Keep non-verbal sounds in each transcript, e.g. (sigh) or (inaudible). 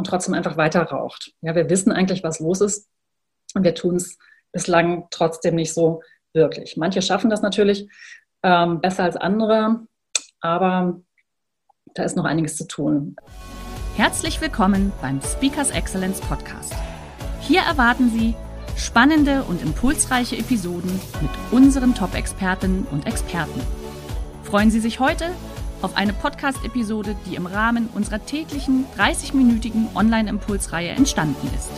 und trotzdem einfach weiter raucht. Ja, wir wissen eigentlich, was los ist und wir tun es bislang trotzdem nicht so wirklich. Manche schaffen das natürlich ähm, besser als andere, aber da ist noch einiges zu tun. Herzlich willkommen beim Speakers Excellence Podcast. Hier erwarten Sie spannende und impulsreiche Episoden mit unseren Top-Expertinnen und Experten. Freuen Sie sich heute auf eine Podcast-Episode, die im Rahmen unserer täglichen 30-minütigen Online-Impulsreihe entstanden ist.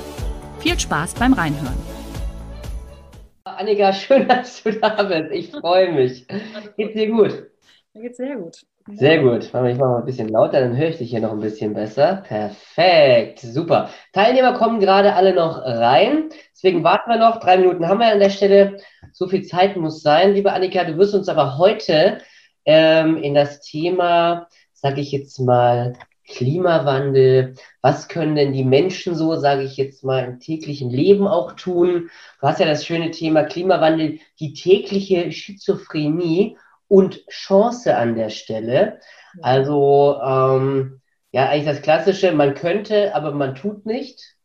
Viel Spaß beim Reinhören. Annika, schön, dass du da bist. Ich freue mich. Geht's dir gut? Mir geht's sehr gut. Sehr gut. Ich mache mal ein bisschen lauter, dann höre ich dich hier noch ein bisschen besser. Perfekt, super. Teilnehmer kommen gerade alle noch rein. Deswegen warten wir noch. Drei Minuten haben wir an der Stelle. So viel Zeit muss sein. Liebe Annika, du wirst uns aber heute ähm, in das Thema, sage ich jetzt mal, Klimawandel. Was können denn die Menschen so, sage ich jetzt mal, im täglichen Leben auch tun? Du hast ja das schöne Thema Klimawandel, die tägliche Schizophrenie und Chance an der Stelle. Also ähm, ja, eigentlich das Klassische, man könnte, aber man tut nicht,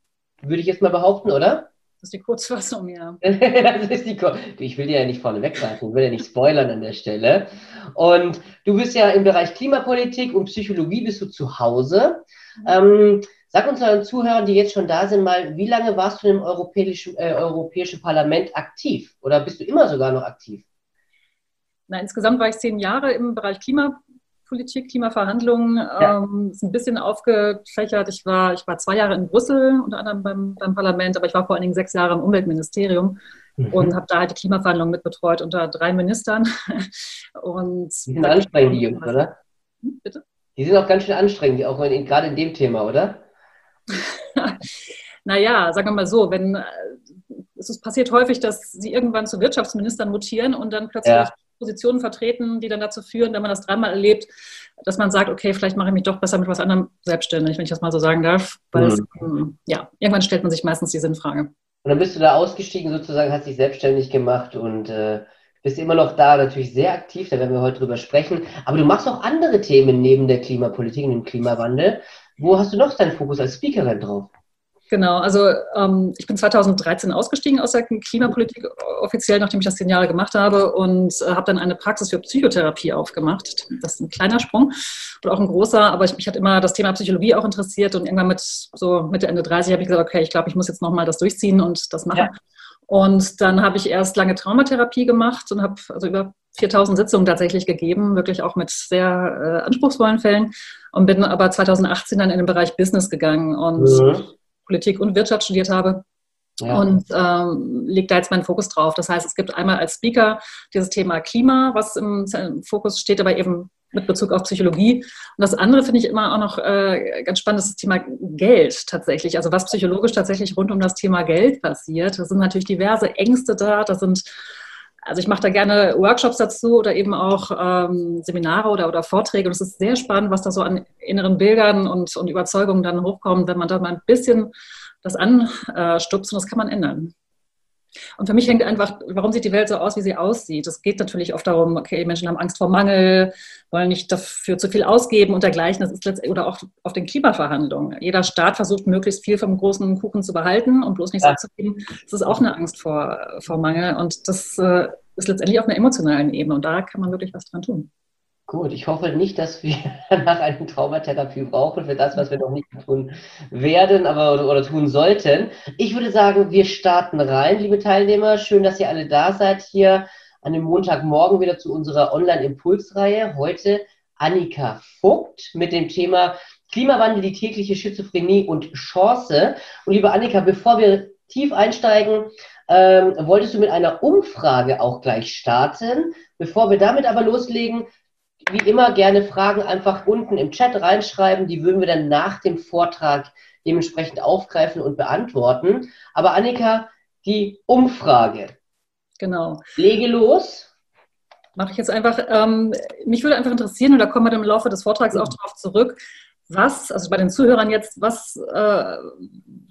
würde ich jetzt mal behaupten, oder? Ist die Kurzfassung, (laughs) ja. das ist die Kur ich will dir ja nicht vorne weggreifen, ich will ja nicht spoilern an der Stelle. Und du bist ja im Bereich Klimapolitik und Psychologie bist du zu Hause. Ähm, sag uns unseren Zuhörern, die jetzt schon da sind, mal, wie lange warst du im Europäischen, äh, Europäischen Parlament aktiv? Oder bist du immer sogar noch aktiv? Na, insgesamt war ich zehn Jahre im Bereich Klimapolitik. Politik, Klimaverhandlungen ja. ähm, ist ein bisschen aufgefächert. Ich war, ich war zwei Jahre in Brüssel, unter anderem beim, beim Parlament, aber ich war vor allen Dingen sechs Jahre im Umweltministerium mhm. und habe da halt die Klimaverhandlungen mitbetreut unter drei Ministern. (laughs) und die sind anstrengend, die Jungs, oder? Hm, bitte? Die sind auch ganz schön anstrengend, auch in, gerade in dem Thema, oder? (laughs) naja, sagen wir mal so, wenn äh, es passiert häufig, dass sie irgendwann zu Wirtschaftsministern mutieren und dann plötzlich ja. Positionen vertreten, die dann dazu führen, wenn man das dreimal erlebt, dass man sagt, okay, vielleicht mache ich mich doch besser mit was anderem selbstständig, wenn ich das mal so sagen darf. Weil mhm. es, ähm, ja, irgendwann stellt man sich meistens die Sinnfrage. Und dann bist du da ausgestiegen, sozusagen, hast dich selbstständig gemacht und äh, bist immer noch da, natürlich sehr aktiv, da werden wir heute drüber sprechen. Aber du machst auch andere Themen neben der Klimapolitik und dem Klimawandel. Wo hast du noch deinen Fokus als Speakerin drauf? Genau, also ähm, ich bin 2013 ausgestiegen aus der Klimapolitik offiziell, nachdem ich das zehn Jahre gemacht habe und äh, habe dann eine Praxis für Psychotherapie aufgemacht. Das ist ein kleiner Sprung oder auch ein großer, aber ich, mich hat immer das Thema Psychologie auch interessiert und irgendwann mit so Mitte, Ende 30 habe ich gesagt, okay, ich glaube, ich muss jetzt nochmal das durchziehen und das machen. Ja. Und dann habe ich erst lange Traumatherapie gemacht und habe also über 4000 Sitzungen tatsächlich gegeben, wirklich auch mit sehr äh, anspruchsvollen Fällen und bin aber 2018 dann in den Bereich Business gegangen und mhm Politik und Wirtschaft studiert habe. Ja. Und ähm, lege da jetzt meinen Fokus drauf. Das heißt, es gibt einmal als Speaker dieses Thema Klima, was im, im Fokus steht, aber eben mit Bezug auf Psychologie. Und das andere finde ich immer auch noch äh, ganz spannend, ist das Thema Geld tatsächlich. Also was psychologisch tatsächlich rund um das Thema Geld passiert. Da sind natürlich diverse Ängste da. Da sind also ich mache da gerne Workshops dazu oder eben auch ähm, Seminare oder, oder Vorträge. Und es ist sehr spannend, was da so an inneren Bildern und, und Überzeugungen dann hochkommt, wenn man da mal ein bisschen das anstupst und das kann man ändern. Und für mich hängt einfach, warum sieht die Welt so aus, wie sie aussieht? Es geht natürlich oft darum, okay, Menschen haben Angst vor Mangel, wollen nicht dafür zu viel ausgeben und dergleichen. Das ist letztendlich, oder auch auf den Klimaverhandlungen. Jeder Staat versucht, möglichst viel vom großen Kuchen zu behalten und bloß nichts ja. abzugeben. Das ist auch eine Angst vor, vor Mangel. Und das äh, ist letztendlich auf einer emotionalen Ebene. Und da kann man wirklich was dran tun. Gut, ich hoffe nicht, dass wir (laughs) nach einer Traumatherapie brauchen für das, was wir noch nicht tun werden aber, oder, oder, tun sollten. Ich würde sagen, wir starten rein, liebe Teilnehmer. Schön, dass ihr alle da seid hier an dem Montagmorgen wieder zu unserer Online-Impulsreihe. Heute Annika Vogt mit dem Thema Klimawandel, die tägliche Schizophrenie und Chance. Und liebe Annika, bevor wir tief einsteigen, ähm, wolltest du mit einer Umfrage auch gleich starten. Bevor wir damit aber loslegen, wie immer gerne Fragen einfach unten im Chat reinschreiben. Die würden wir dann nach dem Vortrag dementsprechend aufgreifen und beantworten. Aber Annika, die Umfrage. Genau. Lege los. Mache ich jetzt einfach. Ähm, mich würde einfach interessieren, und da kommen wir dann im Laufe des Vortrags auch darauf zurück, was, also bei den Zuhörern jetzt, was, äh,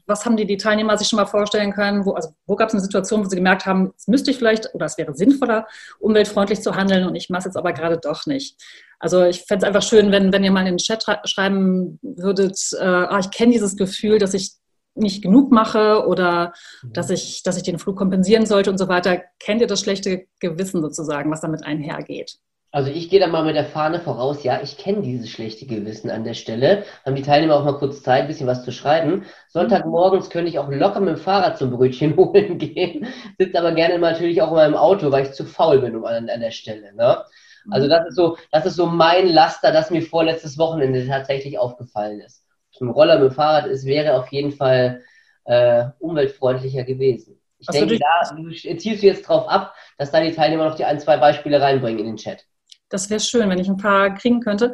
was haben die, die Teilnehmer sich schon mal vorstellen können? Wo, also wo gab es eine Situation, wo sie gemerkt haben, es müsste ich vielleicht oder es wäre sinnvoller, umweltfreundlich zu handeln und ich mache es jetzt aber gerade doch nicht. Also ich fände es einfach schön, wenn, wenn ihr mal in den Chat schreiben würdet, äh, ah, ich kenne dieses Gefühl, dass ich nicht genug mache oder mhm. dass ich, dass ich den Flug kompensieren sollte und so weiter. Kennt ihr das schlechte Gewissen sozusagen, was damit einhergeht? Also ich gehe da mal mit der Fahne voraus, ja, ich kenne dieses schlechte Gewissen an der Stelle. Haben die Teilnehmer auch mal kurz Zeit, ein bisschen was zu schreiben. Sonntagmorgens könnte ich auch locker mit dem Fahrrad zum Brötchen (laughs) holen gehen, sitze aber gerne natürlich auch in meinem Auto, weil ich zu faul bin um an, an der Stelle. Ne? Also das ist so, das ist so mein Laster, das mir vorletztes Wochenende tatsächlich aufgefallen ist. Ein Roller mit dem Fahrrad ist, wäre auf jeden Fall äh, umweltfreundlicher gewesen. Ich Was denke, da zielst du jetzt drauf ab, dass da die Teilnehmer noch die ein, zwei Beispiele reinbringen in den Chat. Das wäre schön, wenn ich ein paar kriegen könnte.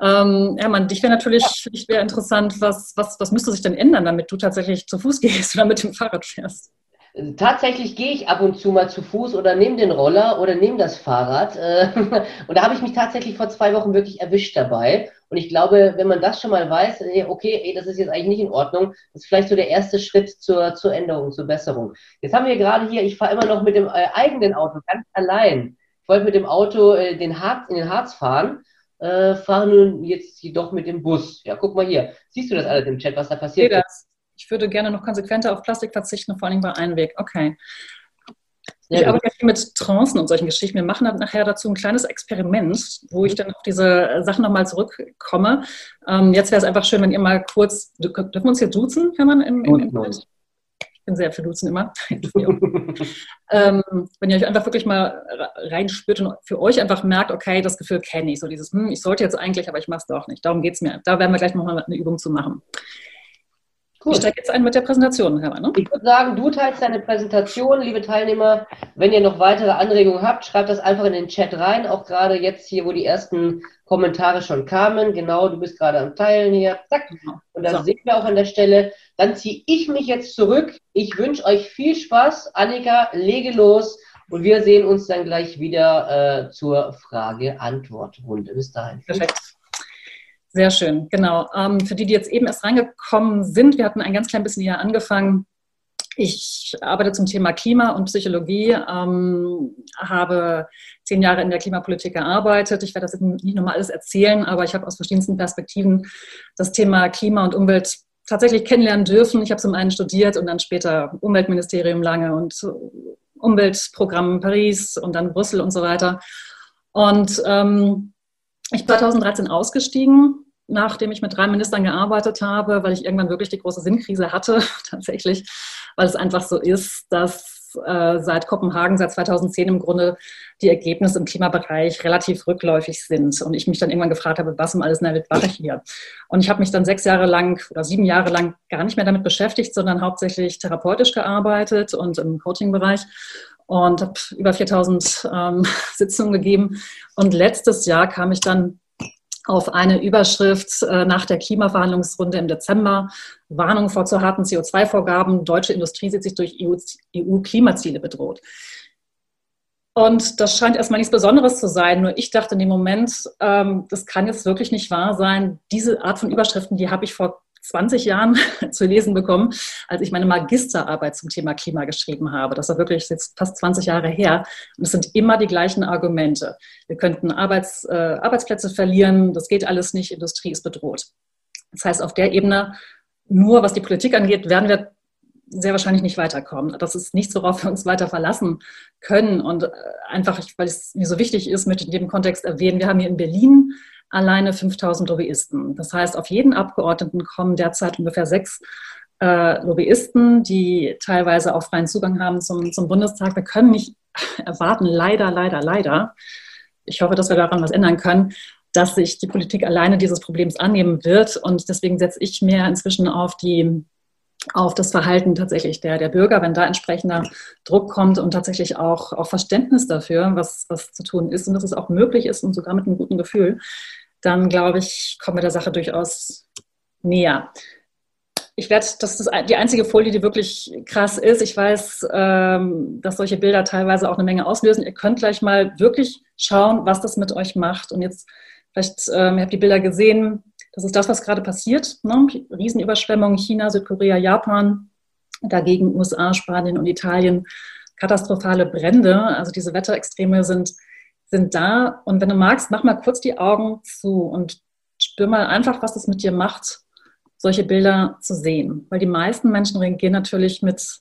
Ähm, Hermann, dich wäre natürlich ja. wär interessant, was, was, was müsste sich denn ändern, damit du tatsächlich zu Fuß (laughs) gehst oder mit dem Fahrrad fährst? Tatsächlich gehe ich ab und zu mal zu Fuß oder nehme den Roller oder nehme das Fahrrad. Äh, (laughs) und da habe ich mich tatsächlich vor zwei Wochen wirklich erwischt dabei. Und ich glaube, wenn man das schon mal weiß, okay, ey, das ist jetzt eigentlich nicht in Ordnung, das ist vielleicht so der erste Schritt zur, zur Änderung, zur Besserung. Jetzt haben wir gerade hier, ich fahre immer noch mit dem äh, eigenen Auto ganz allein. Ich wollte mit dem Auto äh, den Harz, in den Harz fahren, äh, fahre nun jetzt jedoch mit dem Bus. Ja, guck mal hier. Siehst du das alles im Chat, was da passiert? Ich, das. ich würde gerne noch konsequenter auf Plastik verzichten, vor allem bei Einweg. Okay. Ich arbeite viel mit Trancen und solchen Geschichten. Wir machen dann nachher dazu ein kleines Experiment, wo ich dann auf diese Sachen nochmal zurückkomme. Ähm, jetzt wäre es einfach schön, wenn ihr mal kurz, dürfen wir uns hier duzen, Hermann, im, im, im ich bin sehr für Duzen immer. (laughs) ähm, wenn ihr euch einfach wirklich mal reinspürt und für euch einfach merkt, okay, das Gefühl kenne ich, so dieses, hm, ich sollte jetzt eigentlich, aber ich mache es doch nicht. Darum geht es mir. Da werden wir gleich nochmal eine Übung zu machen. Cool. Ich steige jetzt ein mit der Präsentation, Hermann. Ne? Ich würde sagen, du teilst deine Präsentation, liebe Teilnehmer. Wenn ihr noch weitere Anregungen habt, schreibt das einfach in den Chat rein. Auch gerade jetzt hier, wo die ersten Kommentare schon kamen. Genau, du bist gerade am Teilen hier. Zack. Genau. Und das so. sehen wir auch an der Stelle. Dann ziehe ich mich jetzt zurück. Ich wünsche euch viel Spaß. Annika, lege los. Und wir sehen uns dann gleich wieder äh, zur Frage-Antwort-Runde. Bis dahin. Perfekt. Sehr schön, genau. Ähm, für die, die jetzt eben erst reingekommen sind, wir hatten ein ganz klein bisschen hier angefangen. Ich arbeite zum Thema Klima und Psychologie, ähm, habe zehn Jahre in der Klimapolitik gearbeitet. Ich werde das nicht nochmal alles erzählen, aber ich habe aus verschiedensten Perspektiven das Thema Klima und Umwelt tatsächlich kennenlernen dürfen. Ich habe zum einen studiert und dann später Umweltministerium lange und Umweltprogramm Paris und dann Brüssel und so weiter. Und ähm, ich bin 2013 ausgestiegen, nachdem ich mit drei Ministern gearbeitet habe, weil ich irgendwann wirklich die große Sinnkrise hatte, (laughs) tatsächlich, weil es einfach so ist, dass äh, seit Kopenhagen, seit 2010 im Grunde die Ergebnisse im Klimabereich relativ rückläufig sind. Und ich mich dann irgendwann gefragt habe, was um alles in der Welt mache ich hier? Und ich habe mich dann sechs Jahre lang oder sieben Jahre lang gar nicht mehr damit beschäftigt, sondern hauptsächlich therapeutisch gearbeitet und im Coaching-Bereich und habe über 4000 ähm, (laughs) Sitzungen gegeben. Und letztes Jahr kam ich dann auf eine Überschrift äh, nach der Klimaverhandlungsrunde im Dezember. Warnung vor zu harten CO2-Vorgaben. Deutsche Industrie sieht sich durch EU-Klimaziele EU bedroht. Und das scheint erstmal nichts Besonderes zu sein. Nur ich dachte in dem Moment, ähm, das kann jetzt wirklich nicht wahr sein. Diese Art von Überschriften, die habe ich vor 20 Jahren (laughs) zu lesen bekommen, als ich meine Magisterarbeit zum Thema Klima geschrieben habe. Das war wirklich jetzt fast 20 Jahre her. Und es sind immer die gleichen Argumente. Wir könnten Arbeits, äh, Arbeitsplätze verlieren, das geht alles nicht, Industrie ist bedroht. Das heißt, auf der Ebene, nur was die Politik angeht, werden wir sehr wahrscheinlich nicht weiterkommen. Das ist nichts, worauf wir uns weiter verlassen können. Und äh, einfach, weil es mir so wichtig ist, möchte ich in dem Kontext erwähnen, wir haben hier in Berlin alleine 5000 Lobbyisten. Das heißt, auf jeden Abgeordneten kommen derzeit ungefähr sechs äh, Lobbyisten, die teilweise auch freien Zugang haben zum, zum Bundestag. Wir können nicht (laughs) erwarten, leider, leider, leider, ich hoffe, dass wir daran was ändern können, dass sich die Politik alleine dieses Problems annehmen wird. Und deswegen setze ich mehr inzwischen auf die auf das Verhalten tatsächlich der, der Bürger, wenn da entsprechender Druck kommt und tatsächlich auch, auch Verständnis dafür, was, was zu tun ist und dass es auch möglich ist und sogar mit einem guten Gefühl, dann glaube ich, kommen wir der Sache durchaus näher. Ich werde, das ist die einzige Folie, die wirklich krass ist. Ich weiß, ähm, dass solche Bilder teilweise auch eine Menge auslösen. Ihr könnt gleich mal wirklich schauen, was das mit euch macht. Und jetzt, vielleicht, ähm, ihr habt die Bilder gesehen, das ist das, was gerade passiert. Ne? Riesenüberschwemmungen China, Südkorea, Japan, dagegen USA, Spanien und Italien. Katastrophale Brände, also diese Wetterextreme sind, sind da. Und wenn du magst, mach mal kurz die Augen zu und spür mal einfach, was es mit dir macht, solche Bilder zu sehen. Weil die meisten Menschen reagieren natürlich mit,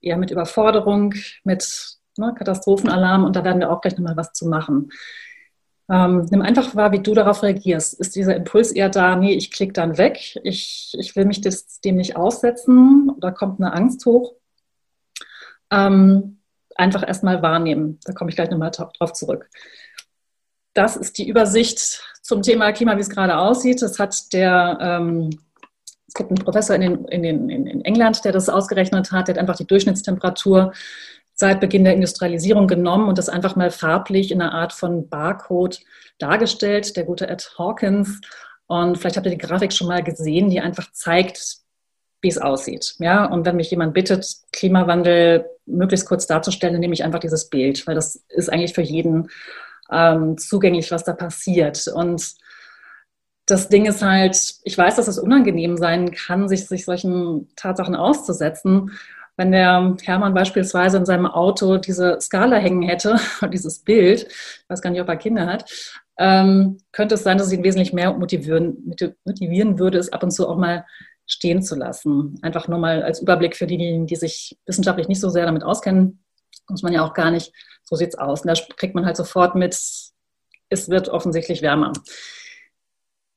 eher mit Überforderung, mit ne, Katastrophenalarm und da werden wir auch gleich nochmal was zu machen. Ähm, nimm einfach wahr, wie du darauf reagierst. Ist dieser Impuls eher da, nee, ich klicke dann weg, ich, ich will mich das, dem nicht aussetzen oder kommt eine Angst hoch? Ähm, einfach erstmal wahrnehmen. Da komme ich gleich nochmal drauf zurück. Das ist die Übersicht zum Thema Klima, wie es gerade aussieht. Das hat der, ähm, es gibt einen Professor in, den, in, den, in England, der das ausgerechnet hat, der hat einfach die Durchschnittstemperatur seit Beginn der Industrialisierung genommen und das einfach mal farblich in einer Art von Barcode dargestellt, der gute Ed Hawkins. Und vielleicht habt ihr die Grafik schon mal gesehen, die einfach zeigt, wie es aussieht. Ja, und wenn mich jemand bittet, Klimawandel möglichst kurz darzustellen, dann nehme ich einfach dieses Bild, weil das ist eigentlich für jeden ähm, zugänglich, was da passiert. Und das Ding ist halt, ich weiß, dass es unangenehm sein kann, sich, sich solchen Tatsachen auszusetzen wenn der Hermann beispielsweise in seinem Auto diese Skala hängen hätte, (laughs) dieses Bild, ich weiß gar nicht, ob er Kinder hat, ähm, könnte es sein, dass es ihn wesentlich mehr motivieren, motivieren würde, es ab und zu auch mal stehen zu lassen. Einfach nur mal als Überblick für diejenigen, die sich wissenschaftlich nicht so sehr damit auskennen, muss man ja auch gar nicht, so sieht es aus. Und da kriegt man halt sofort mit, es wird offensichtlich wärmer.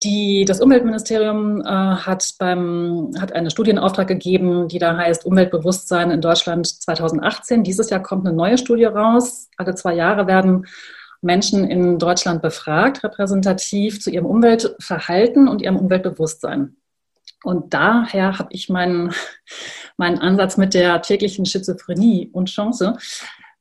Die, das Umweltministerium äh, hat, beim, hat einen Studienauftrag gegeben, die da heißt Umweltbewusstsein in Deutschland 2018. Dieses Jahr kommt eine neue Studie raus. Alle zwei Jahre werden Menschen in Deutschland befragt, repräsentativ zu ihrem Umweltverhalten und ihrem Umweltbewusstsein. Und daher habe ich meinen, (laughs) meinen Ansatz mit der täglichen Schizophrenie und Chance,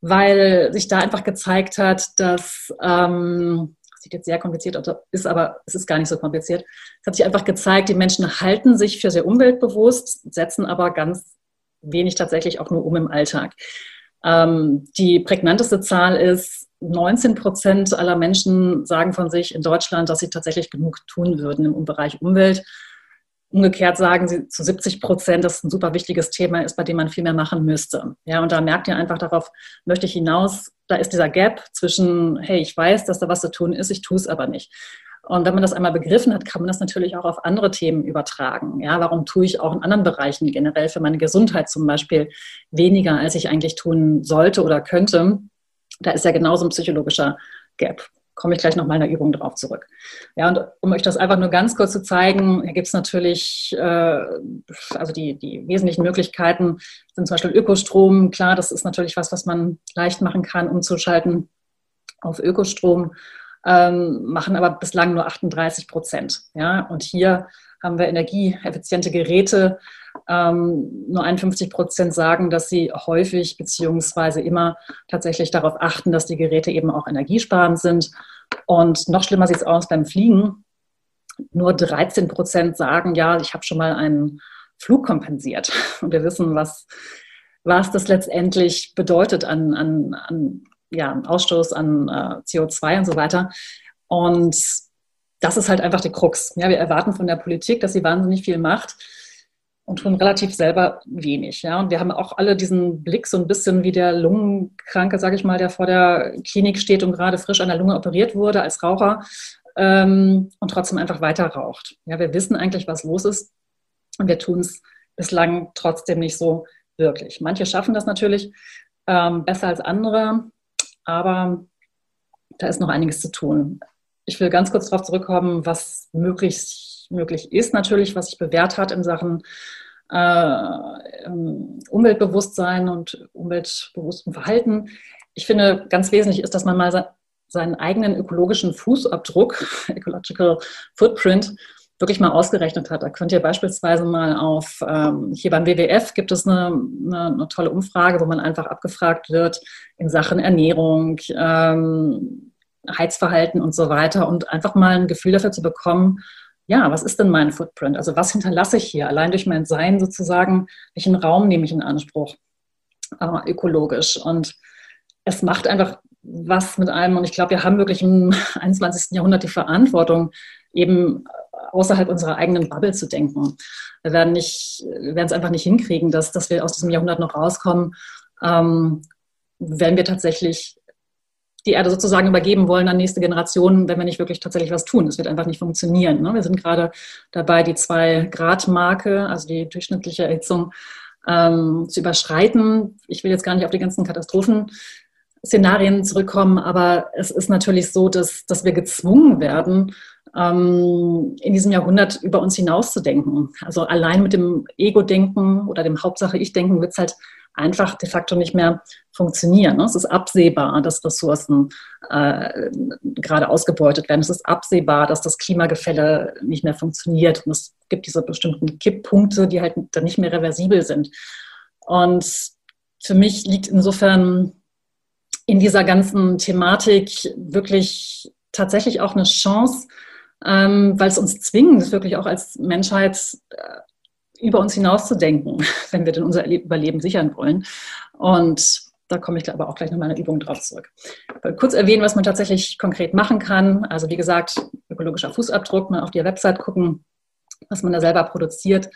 weil sich da einfach gezeigt hat, dass ähm, sieht jetzt sehr kompliziert aus, ist aber es ist gar nicht so kompliziert. Es hat sich einfach gezeigt, die Menschen halten sich für sehr umweltbewusst, setzen aber ganz wenig tatsächlich auch nur um im Alltag. Ähm, die prägnanteste Zahl ist, 19 Prozent aller Menschen sagen von sich in Deutschland, dass sie tatsächlich genug tun würden im Bereich Umwelt. Umgekehrt sagen sie zu 70 Prozent, dass es ein super wichtiges Thema ist, bei dem man viel mehr machen müsste. Ja, und da merkt ihr einfach darauf, möchte ich hinaus, da ist dieser Gap zwischen, hey, ich weiß, dass da was zu tun ist, ich tue es aber nicht. Und wenn man das einmal begriffen hat, kann man das natürlich auch auf andere Themen übertragen. Ja, warum tue ich auch in anderen Bereichen, generell für meine Gesundheit zum Beispiel, weniger, als ich eigentlich tun sollte oder könnte? Da ist ja genauso ein psychologischer Gap komme ich gleich nochmal in der Übung drauf zurück. Ja, und um euch das einfach nur ganz kurz zu zeigen, gibt es natürlich, äh, also die, die wesentlichen Möglichkeiten sind zum Beispiel Ökostrom. Klar, das ist natürlich was, was man leicht machen kann, umzuschalten auf Ökostrom, ähm, machen aber bislang nur 38 Prozent. Ja, und hier haben wir energieeffiziente Geräte. Ähm, nur 51 Prozent sagen, dass sie häufig beziehungsweise immer tatsächlich darauf achten, dass die Geräte eben auch energiesparend sind. Und noch schlimmer sieht es aus beim Fliegen. Nur 13 Prozent sagen, ja, ich habe schon mal einen Flug kompensiert. (laughs) Und wir wissen, was, was das letztendlich bedeutet an, an, an ja, Ausstoß an äh, CO2 und so weiter. Und das ist halt einfach die Krux. Ja, wir erwarten von der Politik, dass sie wahnsinnig viel macht und tun relativ selber wenig. Ja, und wir haben auch alle diesen Blick so ein bisschen wie der Lungenkranke, sage ich mal, der vor der Klinik steht und gerade frisch an der Lunge operiert wurde als Raucher ähm, und trotzdem einfach weiter raucht. Ja, wir wissen eigentlich, was los ist und wir tun es bislang trotzdem nicht so wirklich. Manche schaffen das natürlich ähm, besser als andere, aber da ist noch einiges zu tun ich will ganz kurz darauf zurückkommen, was möglich, möglich ist natürlich, was sich bewährt hat in Sachen äh, Umweltbewusstsein und umweltbewusstem Verhalten. Ich finde, ganz wesentlich ist, dass man mal seinen eigenen ökologischen Fußabdruck, (laughs) Ecological Footprint, wirklich mal ausgerechnet hat. Da könnt ihr beispielsweise mal auf, ähm, hier beim WWF gibt es eine, eine, eine, tolle Umfrage, wo man einfach abgefragt wird in Sachen Ernährung, ähm, Heizverhalten und so weiter und einfach mal ein Gefühl dafür zu bekommen, ja, was ist denn mein Footprint? Also was hinterlasse ich hier? Allein durch mein Sein sozusagen, welchen Raum nehme ich in Anspruch, äh, ökologisch. Und es macht einfach was mit einem. Und ich glaube, wir haben wirklich im (laughs) 21. Jahrhundert die Verantwortung, eben außerhalb unserer eigenen Bubble zu denken. Wir werden, nicht, wir werden es einfach nicht hinkriegen, dass, dass wir aus diesem Jahrhundert noch rauskommen, ähm, wenn wir tatsächlich die Erde sozusagen übergeben wollen an nächste Generationen, wenn wir nicht wirklich tatsächlich was tun. Das wird einfach nicht funktionieren. Ne? Wir sind gerade dabei, die zwei-Grad-Marke, also die durchschnittliche Erhitzung, ähm, zu überschreiten. Ich will jetzt gar nicht auf die ganzen Katastrophenszenarien zurückkommen, aber es ist natürlich so, dass, dass wir gezwungen werden, ähm, in diesem Jahrhundert über uns hinauszudenken. Also allein mit dem Ego-Denken oder dem Hauptsache Ich-Denken wird es halt einfach de facto nicht mehr funktionieren. Ne? Es ist absehbar, dass Ressourcen äh, gerade ausgebeutet werden. Es ist absehbar, dass das Klimagefälle nicht mehr funktioniert. Und es gibt diese bestimmten Kipppunkte, die halt dann nicht mehr reversibel sind. Und für mich liegt insofern in dieser ganzen Thematik wirklich tatsächlich auch eine Chance, ähm, weil es uns zwingt, wirklich auch als Menschheit äh, über uns hinauszudenken, (laughs) wenn wir denn unser Überleben sichern wollen. Und da komme ich aber auch gleich noch mal eine Übung drauf zurück. Ich will kurz erwähnen, was man tatsächlich konkret machen kann. Also wie gesagt, ökologischer Fußabdruck, mal auf die Website gucken, was man da selber produziert.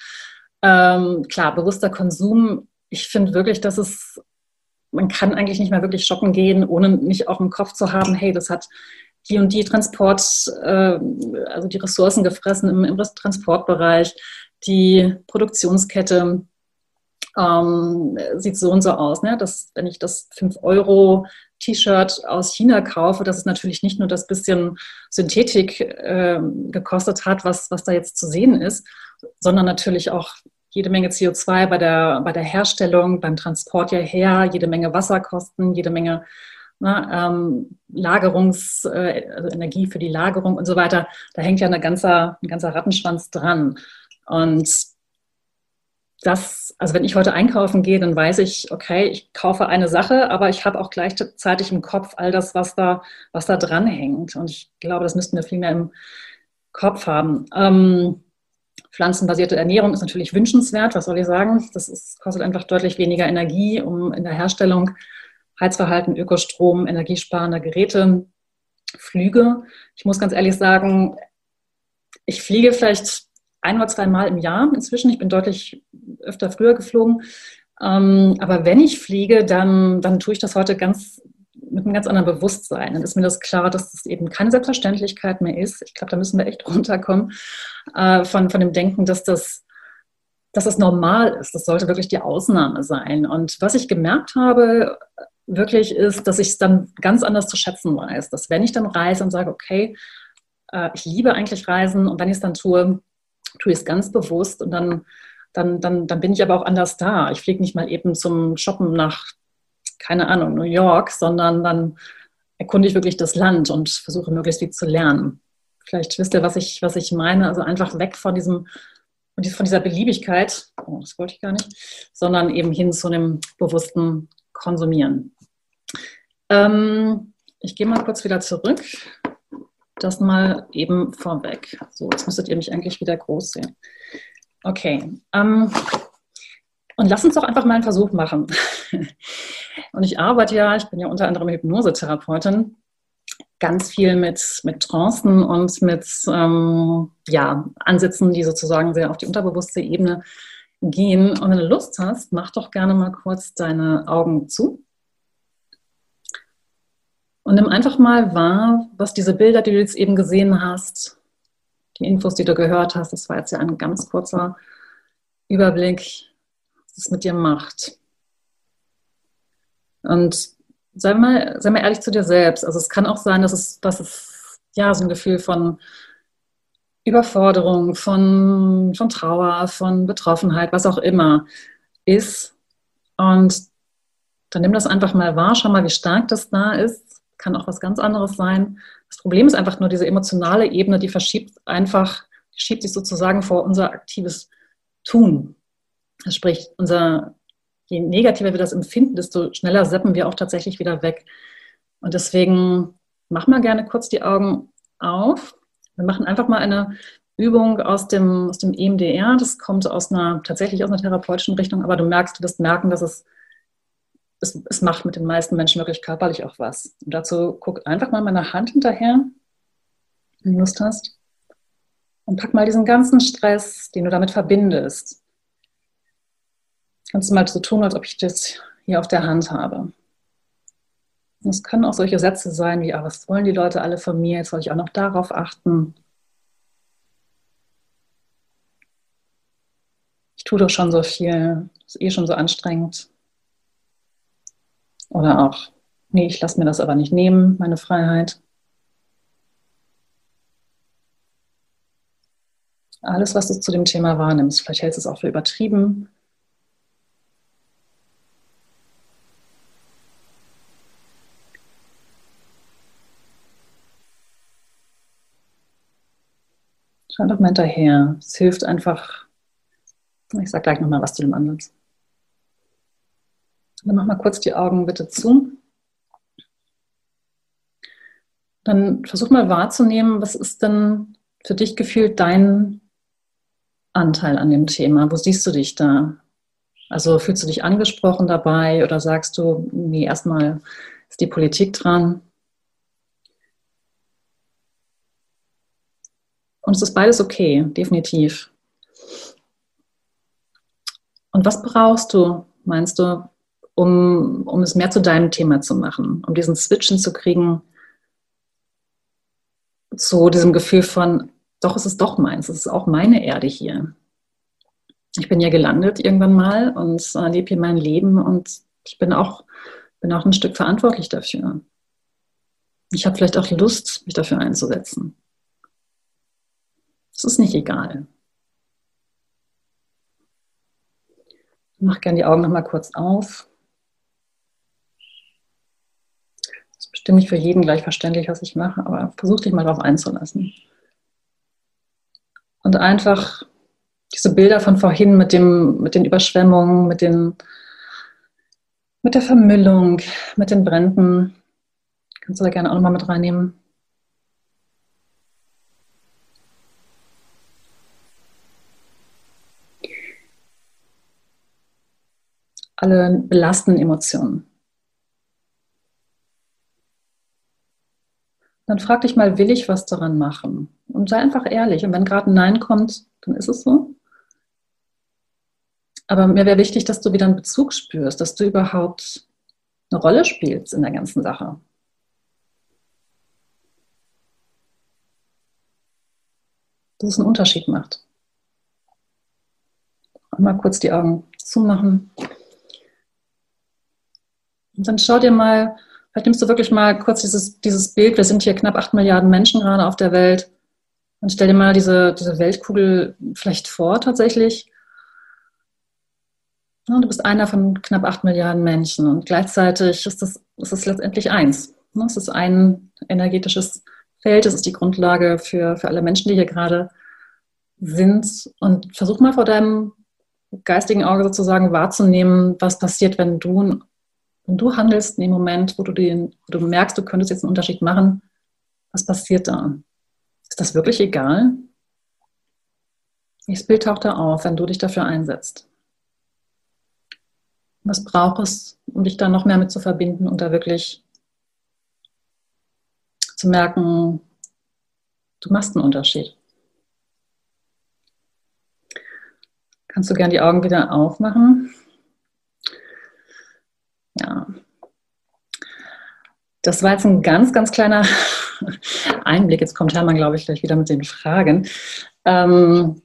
Ähm, klar, bewusster Konsum. Ich finde wirklich, dass es, man kann eigentlich nicht mehr wirklich shoppen gehen, ohne nicht auch im Kopf zu haben, hey, das hat die und die Transport, äh, also die Ressourcen gefressen im, im Transportbereich die Produktionskette ähm, sieht so und so aus. Ne? Dass, wenn ich das 5-Euro-T-Shirt aus China kaufe, dass es natürlich nicht nur das bisschen Synthetik äh, gekostet hat, was, was da jetzt zu sehen ist, sondern natürlich auch jede Menge CO2 bei der, bei der Herstellung, beim Transport hierher, jede Menge Wasserkosten, jede Menge ne, ähm, Lagerungs, äh, also Energie für die Lagerung und so weiter. Da hängt ja eine ganzer, ein ganzer Rattenschwanz dran. Und das, also wenn ich heute einkaufen gehe, dann weiß ich, okay, ich kaufe eine Sache, aber ich habe auch gleichzeitig im Kopf all das, was da, was da dran hängt. Und ich glaube, das müssten wir viel mehr im Kopf haben. Ähm, pflanzenbasierte Ernährung ist natürlich wünschenswert, was soll ich sagen? Das ist, kostet einfach deutlich weniger Energie, um in der Herstellung Heizverhalten, Ökostrom, energiesparende Geräte, Flüge. Ich muss ganz ehrlich sagen, ich fliege vielleicht ein oder zwei Mal im Jahr inzwischen. Ich bin deutlich öfter früher geflogen. Ähm, aber wenn ich fliege, dann, dann tue ich das heute ganz mit einem ganz anderen Bewusstsein. Dann ist mir das klar, dass das eben keine Selbstverständlichkeit mehr ist. Ich glaube, da müssen wir echt (laughs) runterkommen äh, von, von dem Denken, dass das, dass das normal ist. Das sollte wirklich die Ausnahme sein. Und was ich gemerkt habe, wirklich ist, dass ich es dann ganz anders zu schätzen weiß. Dass wenn ich dann reise und sage, okay, äh, ich liebe eigentlich Reisen und wenn ich es dann tue, tue ich es ganz bewusst und dann, dann, dann, dann bin ich aber auch anders da. Ich fliege nicht mal eben zum Shoppen nach, keine Ahnung, New York, sondern dann erkunde ich wirklich das Land und versuche möglichst viel zu lernen. Vielleicht wisst ihr, was ich, was ich meine. Also einfach weg von diesem, von dieser Beliebigkeit, oh, das wollte ich gar nicht, sondern eben hin zu einem bewussten Konsumieren. Ähm, ich gehe mal kurz wieder zurück das mal eben vorweg. So, jetzt müsstet ihr mich eigentlich wieder groß sehen. Okay. Ähm, und lass uns doch einfach mal einen Versuch machen. (laughs) und ich arbeite ja, ich bin ja unter anderem Hypnosetherapeutin, ganz viel mit, mit Trancen und mit ähm, ja, Ansätzen, die sozusagen sehr auf die unterbewusste Ebene gehen. Und wenn du Lust hast, mach doch gerne mal kurz deine Augen zu. Und nimm einfach mal wahr, was diese Bilder, die du jetzt eben gesehen hast, die Infos, die du gehört hast, das war jetzt ja ein ganz kurzer Überblick, was es mit dir macht. Und sei mal, sei mal ehrlich zu dir selbst. Also es kann auch sein, dass es, dass es ja so ein Gefühl von Überforderung, von, von Trauer, von Betroffenheit, was auch immer ist. Und dann nimm das einfach mal wahr, schau mal, wie stark das da ist kann auch was ganz anderes sein. Das Problem ist einfach nur diese emotionale Ebene, die verschiebt einfach, schiebt sich sozusagen vor unser aktives Tun. Sprich, unser, je negativer wir das empfinden, desto schneller seppen wir auch tatsächlich wieder weg. Und deswegen machen wir gerne kurz die Augen auf. Wir machen einfach mal eine Übung aus dem, aus dem EMDR. Das kommt aus einer, tatsächlich aus einer therapeutischen Richtung, aber du merkst, du wirst merken, dass es, es, es macht mit den meisten Menschen wirklich körperlich auch was. Und dazu guck einfach mal meine Hand hinterher, wenn du Lust hast. Und pack mal diesen ganzen Stress, den du damit verbindest. Kannst du mal so tun, als ob ich das hier auf der Hand habe. Und es können auch solche Sätze sein wie, ah, was wollen die Leute alle von mir? Jetzt soll ich auch noch darauf achten. Ich tue doch schon so viel, ist eh schon so anstrengend. Oder auch, nee, ich lasse mir das aber nicht nehmen, meine Freiheit. Alles, was du zu dem Thema wahrnimmst, vielleicht hältst du es auch für übertrieben, Schau doch mal hinterher. Es hilft einfach. Ich sage gleich nochmal was zu dem Ansatz. Dann mach mal kurz die Augen bitte zu. Dann versuch mal wahrzunehmen, was ist denn für dich gefühlt dein Anteil an dem Thema? Wo siehst du dich da? Also fühlst du dich angesprochen dabei oder sagst du, nee, erstmal ist die Politik dran? Und es ist beides okay, definitiv. Und was brauchst du, meinst du, um, um es mehr zu deinem Thema zu machen, um diesen Switchen zu kriegen zu diesem Gefühl von, doch, es ist doch meins, es ist auch meine Erde hier. Ich bin hier gelandet irgendwann mal und äh, lebe hier mein Leben und ich bin auch, bin auch ein Stück verantwortlich dafür. Ich habe vielleicht auch Lust, mich dafür einzusetzen. Es ist nicht egal. Ich mache gerne die Augen noch mal kurz auf. Das ist bestimmt nicht für jeden gleich verständlich, was ich mache, aber versuch dich mal darauf einzulassen. Und einfach diese Bilder von vorhin mit, dem, mit den Überschwemmungen, mit, den, mit der Vermüllung, mit den Bränden, kannst du da gerne auch nochmal mit reinnehmen. alle belastenden Emotionen. Dann frag dich mal, will ich was daran machen? Und sei einfach ehrlich. Und wenn gerade ein Nein kommt, dann ist es so. Aber mir wäre wichtig, dass du wieder einen Bezug spürst, dass du überhaupt eine Rolle spielst in der ganzen Sache. Dass es einen Unterschied macht. Mal kurz die Augen zumachen. Und dann schau dir mal, vielleicht nimmst du wirklich mal kurz dieses, dieses Bild, wir sind hier knapp acht Milliarden Menschen gerade auf der Welt. Und stell dir mal diese, diese Weltkugel vielleicht vor tatsächlich. Du bist einer von knapp acht Milliarden Menschen und gleichzeitig ist das, das letztendlich eins. Ne, es ist ein energetisches Feld, es ist die Grundlage für, für alle Menschen, die hier gerade sind. Und versuch mal vor deinem geistigen Auge sozusagen wahrzunehmen, was passiert, wenn du wenn du handelst in dem Moment, wo du, den, wo du merkst, du könntest jetzt einen Unterschied machen, was passiert da? Ist das wirklich egal? Das Bild taucht da auf, wenn du dich dafür einsetzt. Was braucht es, um dich da noch mehr mit zu verbinden und da wirklich zu merken, du machst einen Unterschied. Kannst du gern die Augen wieder aufmachen? Ja. Das war jetzt ein ganz, ganz kleiner (laughs) Einblick. Jetzt kommt Hermann, glaube ich, gleich wieder mit den Fragen. Ähm,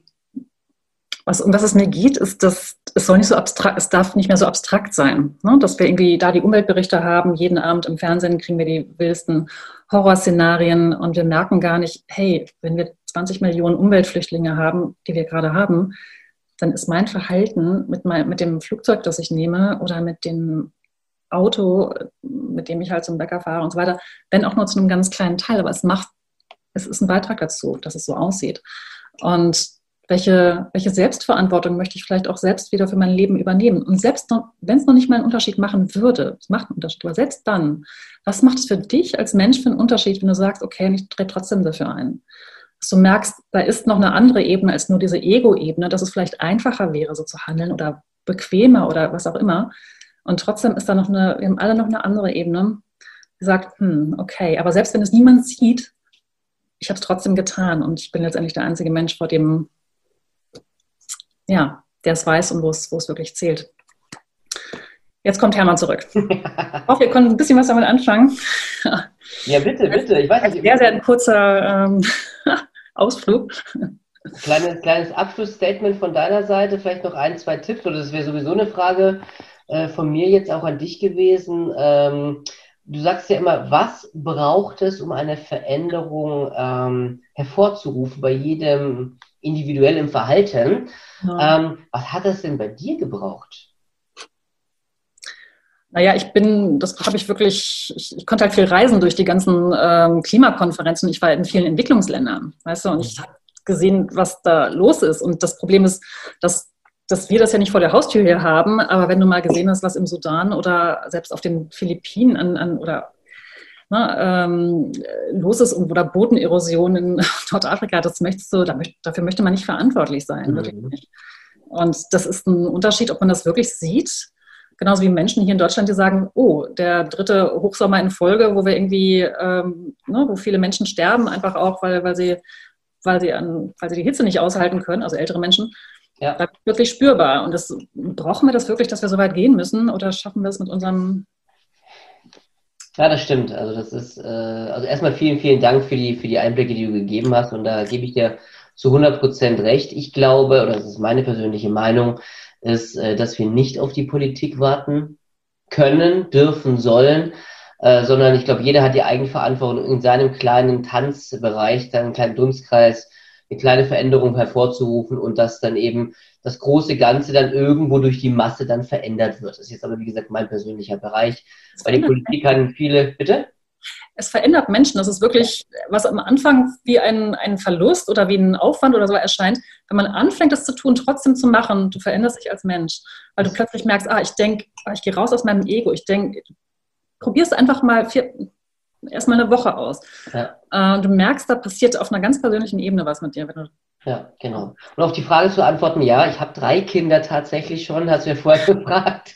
was, um was es mir geht, ist, dass es soll nicht so abstrakt, es darf nicht mehr so abstrakt sein, ne? dass wir irgendwie da die Umweltberichte haben. Jeden Abend im Fernsehen kriegen wir die wildesten Horrorszenarien und wir merken gar nicht, hey, wenn wir 20 Millionen Umweltflüchtlinge haben, die wir gerade haben, dann ist mein Verhalten mit, mein, mit dem Flugzeug, das ich nehme oder mit den Auto, mit dem ich halt zum Bäcker fahre und so weiter, wenn auch nur zu einem ganz kleinen Teil, aber es macht, es ist ein Beitrag dazu, dass es so aussieht. Und welche, welche Selbstverantwortung möchte ich vielleicht auch selbst wieder für mein Leben übernehmen? Und selbst wenn es noch nicht mal einen Unterschied machen würde, es macht einen Unterschied, aber selbst dann, was macht es für dich als Mensch für einen Unterschied, wenn du sagst, okay, ich trete trotzdem dafür ein? Dass du merkst, da ist noch eine andere Ebene als nur diese Ego-Ebene, dass es vielleicht einfacher wäre, so zu handeln oder bequemer oder was auch immer. Und trotzdem ist da noch eine, wir haben alle noch eine andere Ebene, die sagt, hm, okay, aber selbst wenn es niemand sieht, ich habe es trotzdem getan und ich bin letztendlich der einzige Mensch, vor dem ja, der es weiß und wo es, wo es wirklich zählt. Jetzt kommt Hermann zurück. (laughs) Ich hoffe, ihr konntet ein bisschen was damit anfangen. Ja, bitte, bitte. Ich weiß nicht. Sehr, sehr ein kurzer ähm, (laughs) Ausflug. Kleines, kleines Abschlussstatement von deiner Seite, vielleicht noch ein, zwei Tipps, oder das wäre sowieso eine Frage äh, von mir jetzt auch an dich gewesen. Ähm, du sagst ja immer, was braucht es, um eine Veränderung ähm, hervorzurufen bei jedem individuellem Verhalten? Ja. Ähm, was hat das denn bei dir gebraucht? Naja, ich bin, das habe ich wirklich, ich, ich, konnte halt viel reisen durch die ganzen ähm, Klimakonferenzen. Ich war in vielen Entwicklungsländern, weißt du, und ich mhm. habe gesehen, was da los ist. Und das Problem ist, dass, dass wir das ja nicht vor der Haustür hier haben, aber wenn du mal gesehen hast, was im Sudan oder selbst auf den Philippinen an, an oder ne, ähm, los ist und oder Bodenerosion in (laughs) Nordafrika, das möchtest du, dafür möchte man nicht verantwortlich sein, mhm. wirklich nicht. Und das ist ein Unterschied, ob man das wirklich sieht genauso wie Menschen hier in Deutschland, die sagen, oh, der dritte Hochsommer in Folge, wo wir irgendwie, ähm, ne, wo viele Menschen sterben, einfach auch, weil, weil, sie, weil, sie an, weil sie die Hitze nicht aushalten können, also ältere Menschen, ja. da wirklich spürbar. Und das, brauchen wir das wirklich, dass wir so weit gehen müssen oder schaffen wir es mit unserem ja, das stimmt. Also das ist, äh, also erstmal vielen, vielen Dank für die, für die Einblicke, die du gegeben hast. Und da gebe ich dir zu 100 Prozent recht. Ich glaube, oder das ist meine persönliche Meinung, ist, äh, dass wir nicht auf die Politik warten können, dürfen, sollen, äh, sondern ich glaube, jeder hat die Eigenverantwortung in seinem kleinen Tanzbereich, seinem kleinen Dunstkreis, eine kleine Veränderung hervorzurufen und dass dann eben das große Ganze dann irgendwo durch die Masse dann verändert wird. Das ist jetzt aber, wie gesagt, mein persönlicher Bereich. Weil die Politik kann viele, bitte? es verändert Menschen. Das ist wirklich, was am Anfang wie ein, ein Verlust oder wie ein Aufwand oder so erscheint, wenn man anfängt, das zu tun, trotzdem zu machen, du veränderst dich als Mensch, weil du plötzlich merkst, ah, ich denke, ah, ich gehe raus aus meinem Ego, ich denke, probierst einfach mal vier, erstmal eine Woche aus. Ja. Äh, du merkst, da passiert auf einer ganz persönlichen Ebene was mit dir, wenn du ja, genau. Und auf die Frage zu antworten, ja, ich habe drei Kinder tatsächlich schon, hast du ja vorher (laughs) gefragt.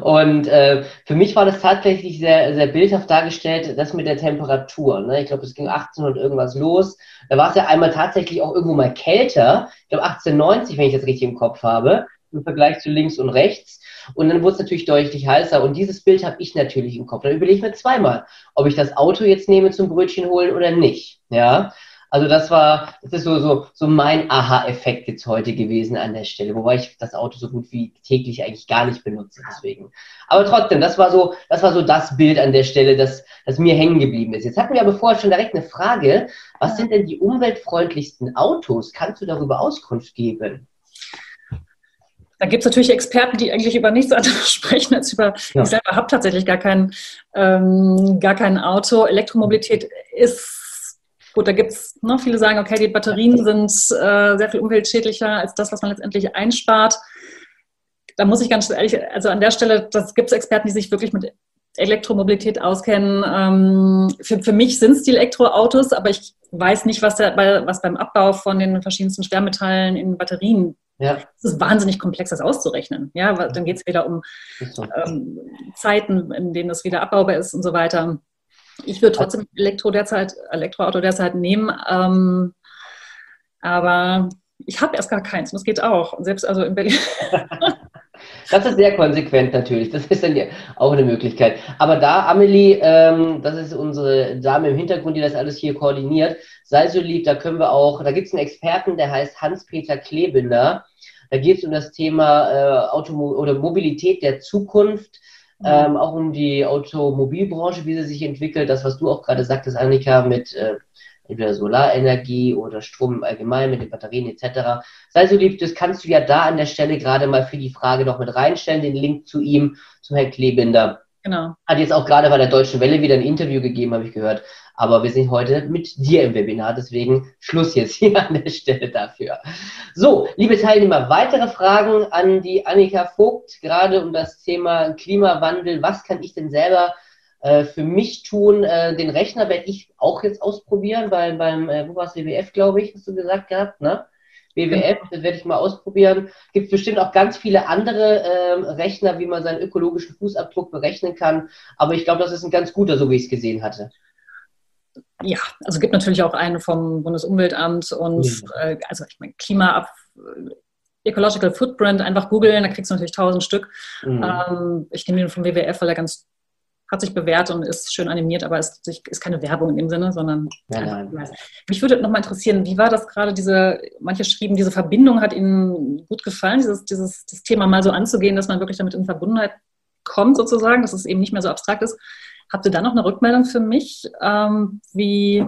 Und äh, für mich war das tatsächlich sehr, sehr bildhaft dargestellt, das mit der Temperatur. Ne? Ich glaube, es ging 18 und irgendwas los. Da war es ja einmal tatsächlich auch irgendwo mal kälter. Ich glaube 1890, wenn ich das richtig im Kopf habe, im Vergleich zu links und rechts. Und dann wurde es natürlich deutlich heißer. Und dieses Bild habe ich natürlich im Kopf. Dann überlege ich mir zweimal, ob ich das Auto jetzt nehme zum Brötchen holen oder nicht. Ja. Also das war, das ist so, so, so mein Aha-Effekt jetzt heute gewesen an der Stelle, wobei ich das Auto so gut wie täglich eigentlich gar nicht benutze, deswegen. Aber trotzdem, das war so, das war so das Bild an der Stelle, das, das mir hängen geblieben ist. Jetzt hatten wir aber vorher schon direkt eine Frage. Was sind denn die umweltfreundlichsten Autos? Kannst du darüber Auskunft geben? Da gibt es natürlich Experten, die eigentlich über nichts anderes (laughs) sprechen als über, ja. ich selber habe tatsächlich gar kein, ähm, gar kein Auto. Elektromobilität ist Gut, da gibt es, ne, viele sagen, okay, die Batterien sind äh, sehr viel umweltschädlicher als das, was man letztendlich einspart. Da muss ich ganz ehrlich, also an der Stelle, das gibt es Experten, die sich wirklich mit Elektromobilität auskennen. Ähm, für, für mich sind es die Elektroautos, aber ich weiß nicht, was, der, was beim Abbau von den verschiedensten Schwermetallen in Batterien ja. Es ist wahnsinnig komplex, das auszurechnen. Ja, dann geht es wieder um ähm, Zeiten, in denen das wieder abbaubar ist und so weiter. Ich würde trotzdem Elektro derzeit, Elektroauto derzeit nehmen, ähm, aber ich habe erst gar keins und das geht auch. selbst also in Berlin. (laughs) (laughs) Das ist sehr konsequent natürlich. Das ist dann ja auch eine Möglichkeit. Aber da, Amelie, ähm, das ist unsere Dame im Hintergrund, die das alles hier koordiniert. Sei so lieb, da können wir auch, da gibt es einen Experten, der heißt Hans-Peter Klebinder. Da geht es um das Thema äh, Automo oder Mobilität der Zukunft ähm, auch um die Automobilbranche, wie sie sich entwickelt. Das, was du auch gerade sagtest, Annika, mit äh, entweder Solarenergie oder Strom im Allgemeinen, mit den Batterien etc. Sei so lieb, das kannst du ja da an der Stelle gerade mal für die Frage noch mit reinstellen, den Link zu ihm, zum Herrn Klebinder. Genau. Hat jetzt auch gerade bei der Deutschen Welle wieder ein Interview gegeben, habe ich gehört. Aber wir sind heute mit dir im Webinar, deswegen Schluss jetzt hier (laughs) an der Stelle dafür. So, liebe Teilnehmer, weitere Fragen an die Annika Vogt, gerade um das Thema Klimawandel. Was kann ich denn selber äh, für mich tun? Äh, den Rechner werde ich auch jetzt ausprobieren, weil beim, äh, wo war es, WWF, glaube ich, hast du gesagt gehabt, ne? WWF, genau. das werde ich mal ausprobieren. Gibt bestimmt auch ganz viele andere äh, Rechner, wie man seinen ökologischen Fußabdruck berechnen kann. Aber ich glaube, das ist ein ganz guter, so wie ich es gesehen hatte. Ja, also es gibt natürlich auch einen vom Bundesumweltamt und mhm. äh, also ich meine Klima Ecological Footprint, einfach googeln, da kriegst du natürlich tausend Stück. Mhm. Ähm, ich nehme den vom WWF, weil er ganz hat sich bewährt und ist schön animiert, aber es ist, ist keine Werbung in dem Sinne, sondern ja, mich würde noch mal interessieren, wie war das gerade diese, manche schrieben, diese Verbindung hat ihnen gut gefallen, dieses, dieses das Thema mal so anzugehen, dass man wirklich damit in Verbundenheit kommt sozusagen, dass es eben nicht mehr so abstrakt ist. Habt ihr da noch eine Rückmeldung für mich, ähm, wie,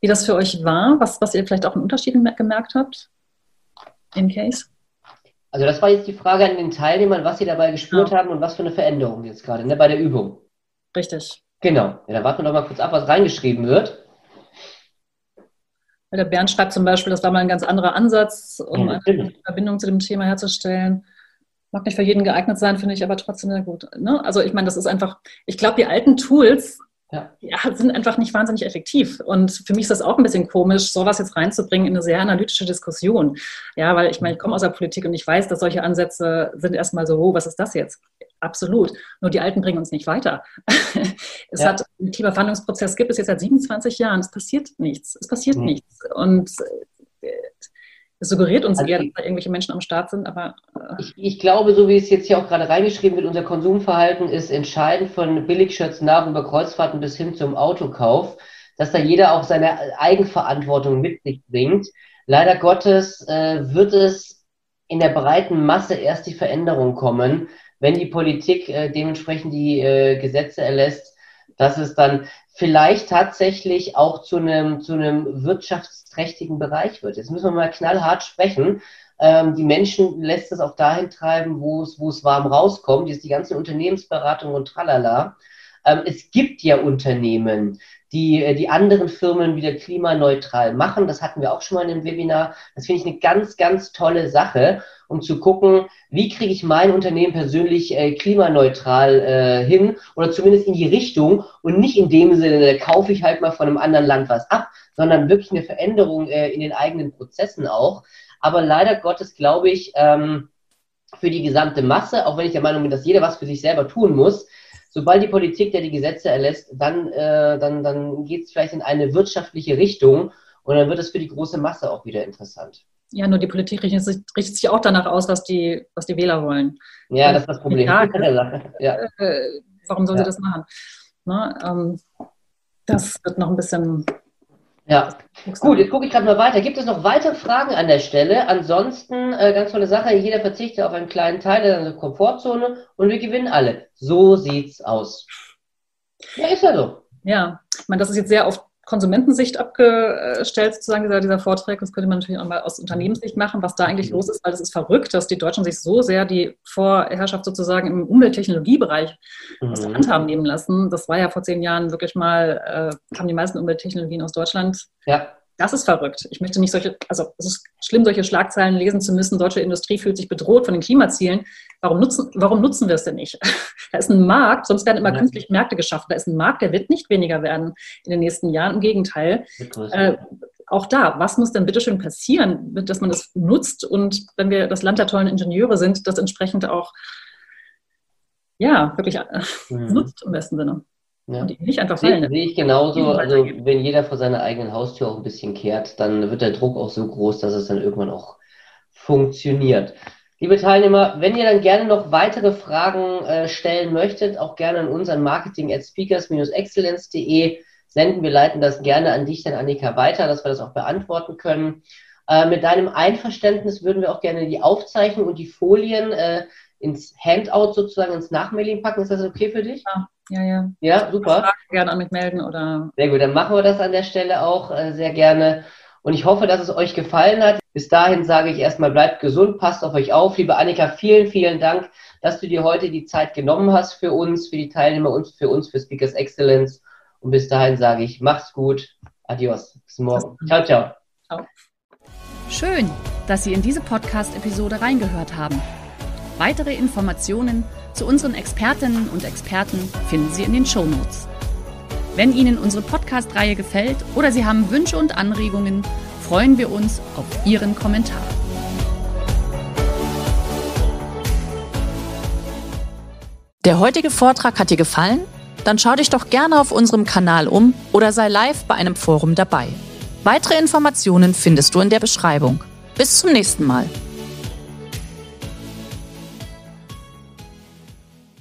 wie das für euch war, was, was ihr vielleicht auch einen Unterschied gemerkt habt? In Case? Also das war jetzt die Frage an den Teilnehmern, was sie dabei gespürt ja. haben und was für eine Veränderung jetzt gerade ne, bei der Übung. Richtig. Genau. Ja, dann warten wir doch mal kurz ab, was reingeschrieben wird. Der Bernd schreibt zum Beispiel, das war mal ein ganz anderer Ansatz, um ja, eine Verbindung zu dem Thema herzustellen. Mag nicht für jeden geeignet sein, finde ich aber trotzdem sehr gut. Ne? Also ich meine, das ist einfach, ich glaube, die alten Tools ja. ja. sind einfach nicht wahnsinnig effektiv. Und für mich ist das auch ein bisschen komisch, sowas jetzt reinzubringen in eine sehr analytische Diskussion. Ja, weil ich meine, ich komme aus der Politik und ich weiß, dass solche Ansätze sind erstmal so, oh, was ist das jetzt? Absolut. Nur die Alten bringen uns nicht weiter. (laughs) es ja. hat einen Klimaverhandlungsprozess gibt es jetzt seit 27 Jahren. Es passiert nichts. Es passiert mhm. nichts. Und äh, es suggeriert uns also eher, dass da irgendwelche Menschen am Start sind, aber. Äh ich, ich, glaube, so wie es jetzt hier auch gerade reingeschrieben wird, unser Konsumverhalten ist entscheidend von Billigshirts nach über Kreuzfahrten bis hin zum Autokauf, dass da jeder auch seine Eigenverantwortung mit sich bringt. Leider Gottes äh, wird es in der breiten Masse erst die Veränderung kommen, wenn die Politik äh, dementsprechend die äh, Gesetze erlässt, dass es dann vielleicht tatsächlich auch zu einem, zu einem wirtschaftsträchtigen Bereich wird. Jetzt müssen wir mal knallhart sprechen. Ähm, die Menschen lässt es auch dahin treiben, wo es, wo es warm rauskommt. Jetzt die ganzen Unternehmensberatungen und tralala. Ähm, es gibt ja Unternehmen, die äh, die anderen Firmen wieder klimaneutral machen. Das hatten wir auch schon mal in einem Webinar. Das finde ich eine ganz, ganz tolle Sache, um zu gucken, wie kriege ich mein Unternehmen persönlich äh, klimaneutral äh, hin oder zumindest in die Richtung und nicht in dem Sinne, kaufe ich halt mal von einem anderen Land was ab, sondern wirklich eine Veränderung äh, in den eigenen Prozessen auch. Aber leider Gottes glaube ich, ähm, für die gesamte Masse, auch wenn ich der Meinung bin, dass jeder was für sich selber tun muss, sobald die Politik ja die Gesetze erlässt, dann, äh, dann, dann geht es vielleicht in eine wirtschaftliche Richtung und dann wird es für die große Masse auch wieder interessant. Ja, nur die Politik richtet sich, richtet sich auch danach aus, was die, was die Wähler wollen. Ja, und das ist das Problem. Ja, (laughs) ja. Äh, warum sollen ja. sie das machen? Na, ähm, das wird noch ein bisschen ja, gut, jetzt gucke ich gerade mal weiter. Gibt es noch weitere Fragen an der Stelle? Ansonsten, äh, ganz tolle Sache, jeder verzichtet auf einen kleinen Teil der Komfortzone und wir gewinnen alle. So sieht's aus. Ja, ist ja so. Ja, ich meine, das ist jetzt sehr oft Konsumentensicht abgestellt, sozusagen, dieser, dieser Vortrag. Das könnte man natürlich auch mal aus Unternehmenssicht machen, was da eigentlich mhm. los ist, weil es ist verrückt, dass die Deutschen sich so sehr die Vorherrschaft sozusagen im Umwelttechnologiebereich mhm. aus der Hand haben nehmen lassen. Das war ja vor zehn Jahren wirklich mal, äh, kamen die meisten Umwelttechnologien aus Deutschland. Ja. Das ist verrückt. Ich möchte nicht solche, also es ist schlimm, solche Schlagzeilen lesen zu müssen. Deutsche Industrie fühlt sich bedroht von den Klimazielen. Warum nutzen, warum nutzen wir es denn nicht? (laughs) da ist ein Markt, sonst werden immer ja. künstlich Märkte geschaffen. Da ist ein Markt, der wird nicht weniger werden in den nächsten Jahren. Im Gegenteil. Äh, auch da, was muss denn bitte schön passieren, dass man das nutzt und wenn wir das Land der tollen Ingenieure sind, das entsprechend auch ja, wirklich äh, mhm. nutzt im besten Sinne. Ja. Und nicht einfach fallen. Sehe ich genauso. Also wenn jeder vor seiner eigenen Haustür auch ein bisschen kehrt, dann wird der Druck auch so groß, dass es dann irgendwann auch funktioniert. Liebe Teilnehmer, wenn ihr dann gerne noch weitere Fragen äh, stellen möchtet, auch gerne an uns an marketing at speakers-excellence.de senden. Wir leiten das gerne an dich, dann Annika, weiter, dass wir das auch beantworten können. Äh, mit deinem Einverständnis würden wir auch gerne die Aufzeichnung und die Folien äh, ins Handout sozusagen, ins Nachmailing packen. Ist das okay für dich? Ja. Ja, ja. Ja, super. gerne an mich melden oder. Sehr gut, dann machen wir das an der Stelle auch äh, sehr gerne. Und ich hoffe, dass es euch gefallen hat. Bis dahin sage ich erstmal, bleibt gesund, passt auf euch auf. Liebe Annika, vielen, vielen Dank, dass du dir heute die Zeit genommen hast für uns, für die Teilnehmer und für uns, für Speakers Excellence. Und bis dahin sage ich, macht's gut. Adios. Bis morgen. Ciao, ciao. ciao. Schön, dass Sie in diese Podcast-Episode reingehört haben. Weitere Informationen zu unseren Expertinnen und Experten finden Sie in den Show Notes. Wenn Ihnen unsere Podcast-Reihe gefällt oder Sie haben Wünsche und Anregungen, freuen wir uns auf Ihren Kommentar. Der heutige Vortrag hat dir gefallen? Dann schau dich doch gerne auf unserem Kanal um oder sei live bei einem Forum dabei. Weitere Informationen findest du in der Beschreibung. Bis zum nächsten Mal.